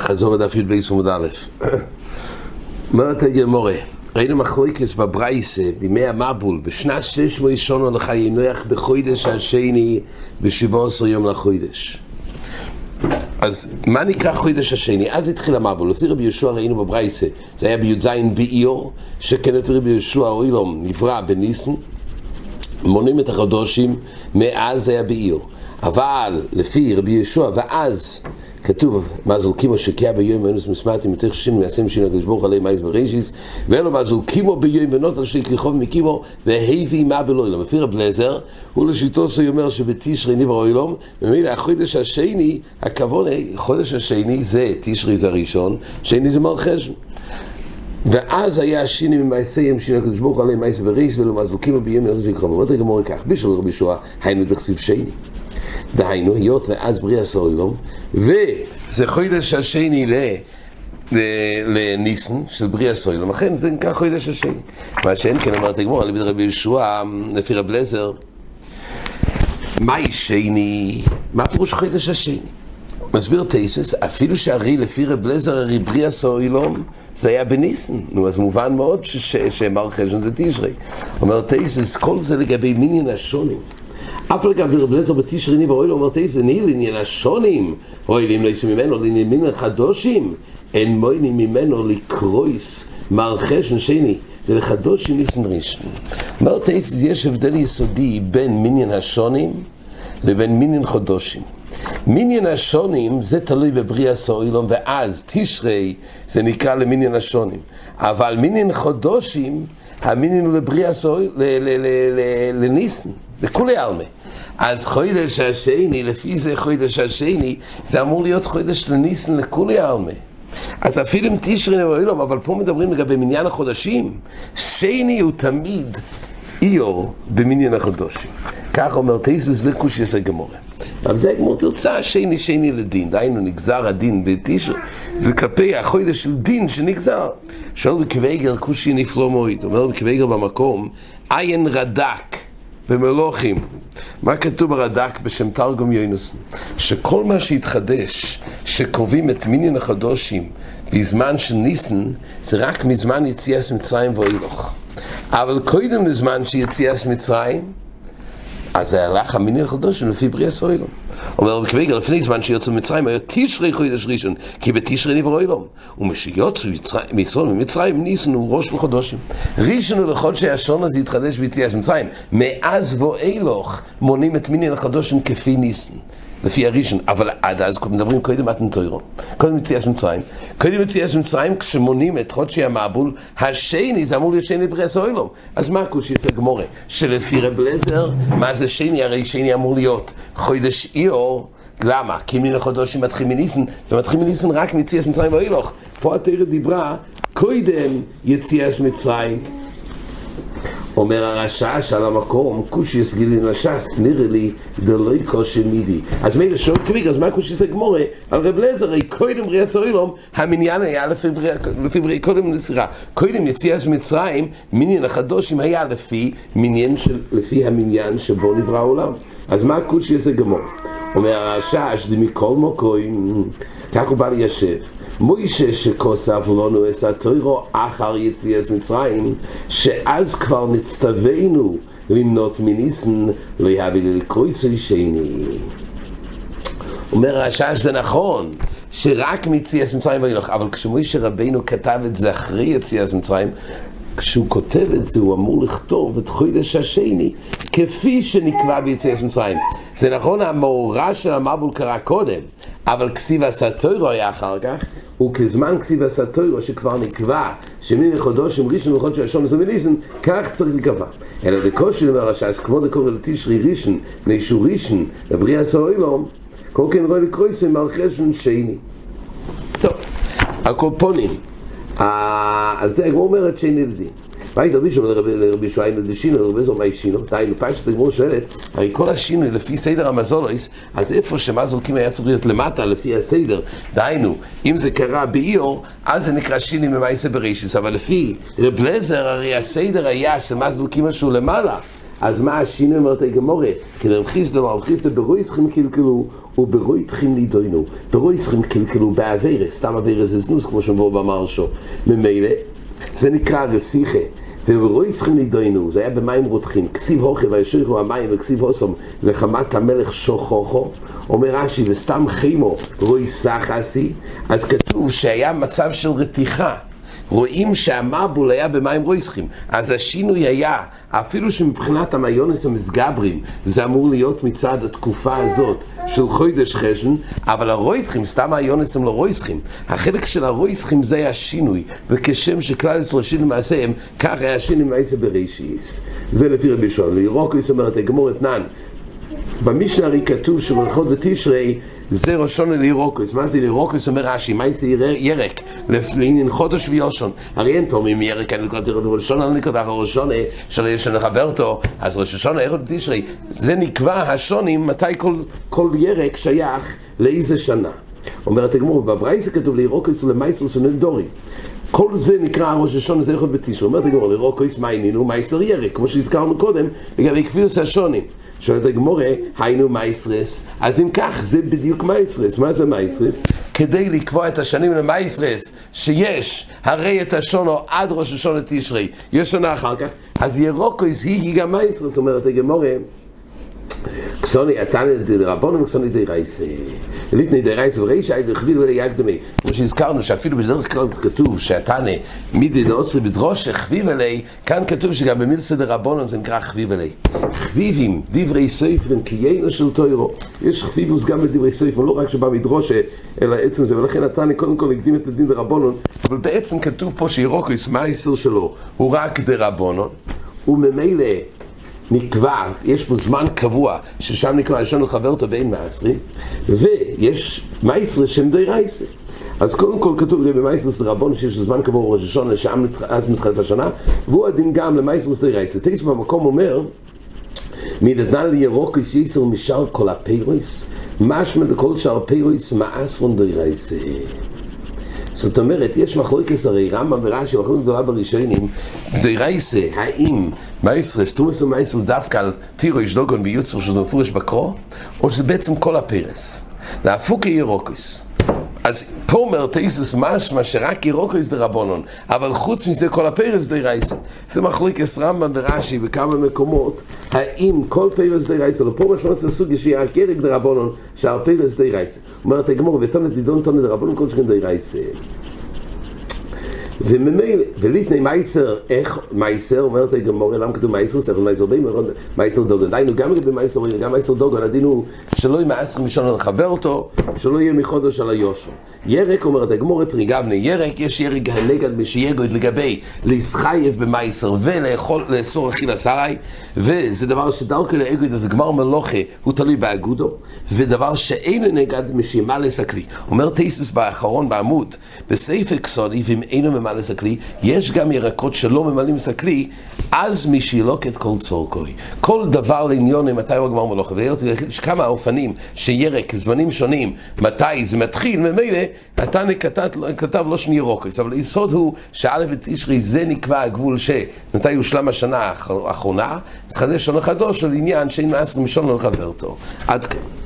חזור לדף י"ב עמוד א', אומרת הגמורה, ראינו מחלוקס בברייסה בימי המבול בשנת שש מוישונו לחיי נוח בחוידש השני בשבעה עשר יום לחוידש. אז מה נקרא חוידש השני? אז התחיל המבול, לפי רבי יהושע ראינו בברייסה זה היה בי"ז באיור, שכן לפי רבי יהושע אוילום נברא בניסן מונים את החדושים, מאז היה באיור אבל לפי רבי יהושע, ואז כתוב, מה זולקימו שקיע ביום מנוס מסמרתי מתוך שישים מעשים שינו הקדוש ברוך עליהם מייס בראשיס ואלו מה זולקימו ביום על שלי כרחוב מקימו והביא מה בלוילום לפי רב לזר הוא לשיטו זה אומר שבתשרי נברא אוילום ומילא החודש השני הכוון חודש השני זה תשרי זה הראשון שני זה מרחש ואז היה השיני ממעשיהם שינו הקדוש ברוך עליהם בראשיס ואלו מה זולקימו ביום שלי כרחוב אומרת הגמור כך בשביל רבי שועה היינו דכסיב שני דהיינו, היות ואז בריאה סוילום, וזה חודש השני ל... לניסן של בריאה סוילום, לכן זה נקרא חודש השני. מה שאין כן אמרת הגמור, על רבי ישוע, לפי רב לזר, מהי שני? מה פירוש חודש השני? מסביר תייסס, אפילו שהרי לפי רב לזר, הרי בריאה סוילום, זה היה בניסן. נו, אז מובן מאוד שמר חשן זה תשרי. אומר תייסס, כל זה לגבי מיניון השונים. אף לגבי רב לזר בתשרי ניבר אוי לא אומרת איזה ניל עניין השונים אוהלים לא ממנו לעניין מן החדושים אין מוינים ממנו לקרויס מרחשן שני ולחדושים ניסן ראשון אומרת איזה יש הבדל יסודי בין מיניון השונים לבין מיניון חדושים מיניון השונים זה תלוי בבריאה סוילום ואז תשרי זה נקרא למיניון השונים אבל מיניון חדושים המיניון הוא לבריאה סוילום לניסן לכולי עלמה אז חודש השני, לפי זה חודש השני, זה אמור להיות חודש לניסן לכולי העלמה. אז אפילו אם תשרי נבואילום, אבל פה מדברים לגבי מניין החודשים, שני הוא תמיד איור במניין החודשים. כך אומר תייסוס זה קושיס הגמורה. אבל זה הגמור תרצה שני שני לדין, דהיינו נגזר הדין בתשרי, זה כלפי החודש של דין שנגזר. שואל רבי עקיבא איגר קושיא נפלאה מאוד, אומר בקוויגר במקום, עיין רד"ק. במלכים. מה כתוב ברד"ק בשם תרגום יונתן? שכל מה שהתחדש, שקובעים את מניין החודשים בזמן של ניסן, זה רק מזמן יציאת מצרים ואילוך. אבל קודם לזמן שיציאת מצרים, אז הלך המניין החודשים לפי בריאת העולם. אומר רבי קוויגר, לפני זמן שיוצא ממצרים, היה תשרי חודש ראשון, כי בתשרי נברא אילום. ומשיוצא מישראל ממצרים, ניסן הוא ראש לחודשים. ראשון הוא לחודשי השון הזה התחדש ביציאת מצרים. מאז ואילוך מונים את מיניון החדושים כפי ניסן. לפי הראשון, אבל עד אז מדברים קודם מתנתוירו, קודם יציאת מצרים, קודם יציאת מצרים כשמונים את חודשי המבול, השני זה אמור להיות שני בריאס אוילום, אז מה הקושי זה גמורה? שלפי רב לזר, מה זה שני? הרי שני אמור להיות חודש איור, למה? כי מן החודשים מתחיל מניסן, זה מתחיל מניסן רק מיציאת מצרים ואילוך, פה התרא דיברה קודם יציאת מצרים אומר הרשש על המקום, קושיס גילין לש"ס, נראה לי דלוי קושי מידי. אז מילא שואל קוויג, אז מה קושיס הגמורה? על רב לזר, הרי קודם בריאה סוילום, המניין היה לפי בריאה, קודם נסירה. קודם יציאת מצרים, מניין החדושים היה לפי מניין של, לפי המניין שבו נברא העולם. אז מה קושיס הגמורה? אומר הרשש, דמכל מוקוים, כך הוא בא ליישב. מוישה שכוסף לנו את התוירו אחר יציאת מצרים, שאז כבר נצטווינו למנות מניסן, לא יביא לקרויסוי שני. אומר הרשש זה נכון, שרק מיציאת מצרים וילוך, אבל כשמוישה רבינו כתב את זה אחרי יציאת מצרים, כשהוא כותב את זה, הוא אמור לכתוב את חודש השני, כפי שנקבע ביציאת מצרים. זה נכון, המאורע של המבול קרה קודם, אבל כסיב הסטוירו היה אחר כך, וכזמן כסיב הסטוירו שכבר נקבע שמי מחודשים ראשון וחודש השום זה מליסן, כך צריך לקבע. אלא דקושי אומר הש"ס, כמו דקורא לתשרי ראשון, מישהו ראשון, לבריאה סוילום, כל כן רואה לקרויסי מרחשון שני. טוב, הקופונים, על זה הגמור אומרת שני לדין. והיית רבי שומע לרבי ישועיינו דשינו, לרבי זו מהי שינו, דהיינו פשט הגמור שואלת, הרי כל השינוי לפי סדר המזולויס, אז איפה שמזולקים היה צריך להיות למטה לפי הסדר, דהיינו, אם זה קרה באיור, אז זה נקרא שיני ממייסה ברישיס, אבל לפי רב לזר, הרי הסדר היה של מזולקים משהו למעלה, אז מה השינוי אומרת הגמורה? כדרב חיסדו, רב חיסדו ברוי צריכים קלקלו וברוי צריכים לידוינו. ברוי צריכים קלקלו באווירה, סתם אווירה זה זנוס כמו שמבוא במרשו. ממילא, זה נקרא רסיכה. וברוי צריכים לידוינו, זה היה במים רותחים, כסיב הוכי וישריחו המים וכסיב הוסום וחמת המלך שוכחו, אומר רש"י, וסתם חימו רוי סחסי, אז כתוב שהיה מצב של רתיחה. רואים שהמבול היה במים רויסחים. אז השינוי היה, אפילו שמבחינת המיונס המסגברים, זה אמור להיות מצד התקופה הזאת של חוידש חשן, אבל הרויסחים, סתם היונס הם לא רויסחים. החלק של הרויסחים זה היה שינוי, וכשם שכלל ישראל שינוי מעשיהם, כך היה שינוי מעשה בראשיס. זה לפי רבי שואל. לירוקוס אומרת, הגמור אתנן. במשנה הרי כתוב שברכות בתשרי זה ראשון לירוקוס, מה זה לירוקוס אומר רש"י, מה זה ירק? לעניין חודש ויושון, הרי אין תורמים ירק, אני לקראת ראשון, אני לקראת ראשון, שלא יש לחבר אותו, אז ראש השונה, ערב בתשרי, זה נקבע השונים, מתי כל ירק שייך לאיזה שנה. אומרת הגמור, בברייסה כתוב לירוקוס ולמייסר סונל דורי. כל זה נקרא ראש השונה זה יכול בתשרי. אומרת הגמור, לירוקוס מה עניינו? מייסר ירק, כמו שהזכרנו קודם, לגבי כפיוס השונים. שואלת הגמורה, היינו מייסרס, אז אם כך זה בדיוק מייסרס, מה זה מייסרס? כדי לקבוע את השנים למייסרס, שיש הרי את השונו עד ראש השונה תשרי, יש שנה אחר כך, אז ירוקויס היא, היא גם מייסרס, אומרת הגמורה. קסוני, אתה רבונו וקסוני די רייס. ליטני די רייס וריש, היי וחביל ויאג דמי. כמו שהזכרנו שאפילו בדרך כלל כתוב שהתנא מידי לעוצרי בדרוש חביב אלי, כאן כתוב שגם במילסא דרבונון זה נקרא חביב אלי. חביבים, דברי ספרים, קיינו של טוירו. יש חביבוס גם לדברי ספרים, לא רק שבא מדרושה, אלא עצם זה, ולכן התנא קודם כל הקדים את הדין דרבונון, אבל בעצם כתוב פה שירוקוס, מה האיסור שלו? הוא רק דרבונון, וממילא נקבע, יש פה זמן קבוע, ששם נקבע, יש לנו חבר אותו ואין מעשרים, ויש מייסר שם די רייסה. אז קודם כל כתוב במייסרס רבון שיש זמן קבוע בראש השונה, שם אז מתחלת השנה, והוא הדין גם למייסרס די רייסה. תשע במקום אומר, מדתנן לי ירוקוס יסר משאר כל הפירוס, משמע לכל שאר הפירוס מאסרון די רייסה. זאת אומרת, יש מחלוקת הרי רמב"ם ורש"י, מחלוקת גדולה בראשונים, דרייסה, האם מייסר, סטומוס ומייסר דווקא על טירו יש דוגון ויוצר שזה מפורש בקרו, או שזה בעצם כל הפרס. להפוק ירוקוס. אז פה אומר תייסוס משמע שרק ירוקוס דרבונון, אבל חוץ מזה כל הפרס דרייסה. זה מחלוקת רמב"ם ורש"י בכמה מקומות, האם כל פרס דרייסה, לא פה משמע זה סוג שיהיה רק דרבונון, שהפרס דרייסה. אומרת הגמור, ותונת לידון תונת דרבונון כל שכן דרייסה. וממילא, וליטני מייסר, איך מייסר, אומרת הגמורה, למה כתוב מייסר, ספר מייסר בי, מייסר דוגן, דיינו גם לגבי מייסר, גם מייסר דוגן, הדין הוא שלא יהיה מעשר משון לחבר אותו, שלא יהיה מחודש על היושו. ירק, אומרת הגמורת, ריגבני ירק, יש ירק הנגד משיגוד לגבי להסחייב במייסר ולאכול, לאסור אכיל הסרי, וזה דבר שדרכו לאגוד, אז גמר מלוכה, הוא תלוי באגודו, ודבר שאין נגד משימה לסקלי. אומר תייסוס באחרון בעמוד, בספר קסוני, ואם אינו ממלא סקלי, יש גם ירקות שלא ממלאים סקלי, אז משילוק את כל צורכוי. כל דבר לעניון, מתי הוא הגמר מלוכה, ויש כמה אופנים שירק, זמנים שונים, מתי זה מתחיל, ממילא, התנא כתב, לא שני ירוקוס, אבל היסוד הוא שא' ותשרי זה נקבע הגבול שמתי הושלם השנה האחרונה, מתחדש שנה חדוש של עניין שאין מעשר משון לחבר אותו. עד כאן.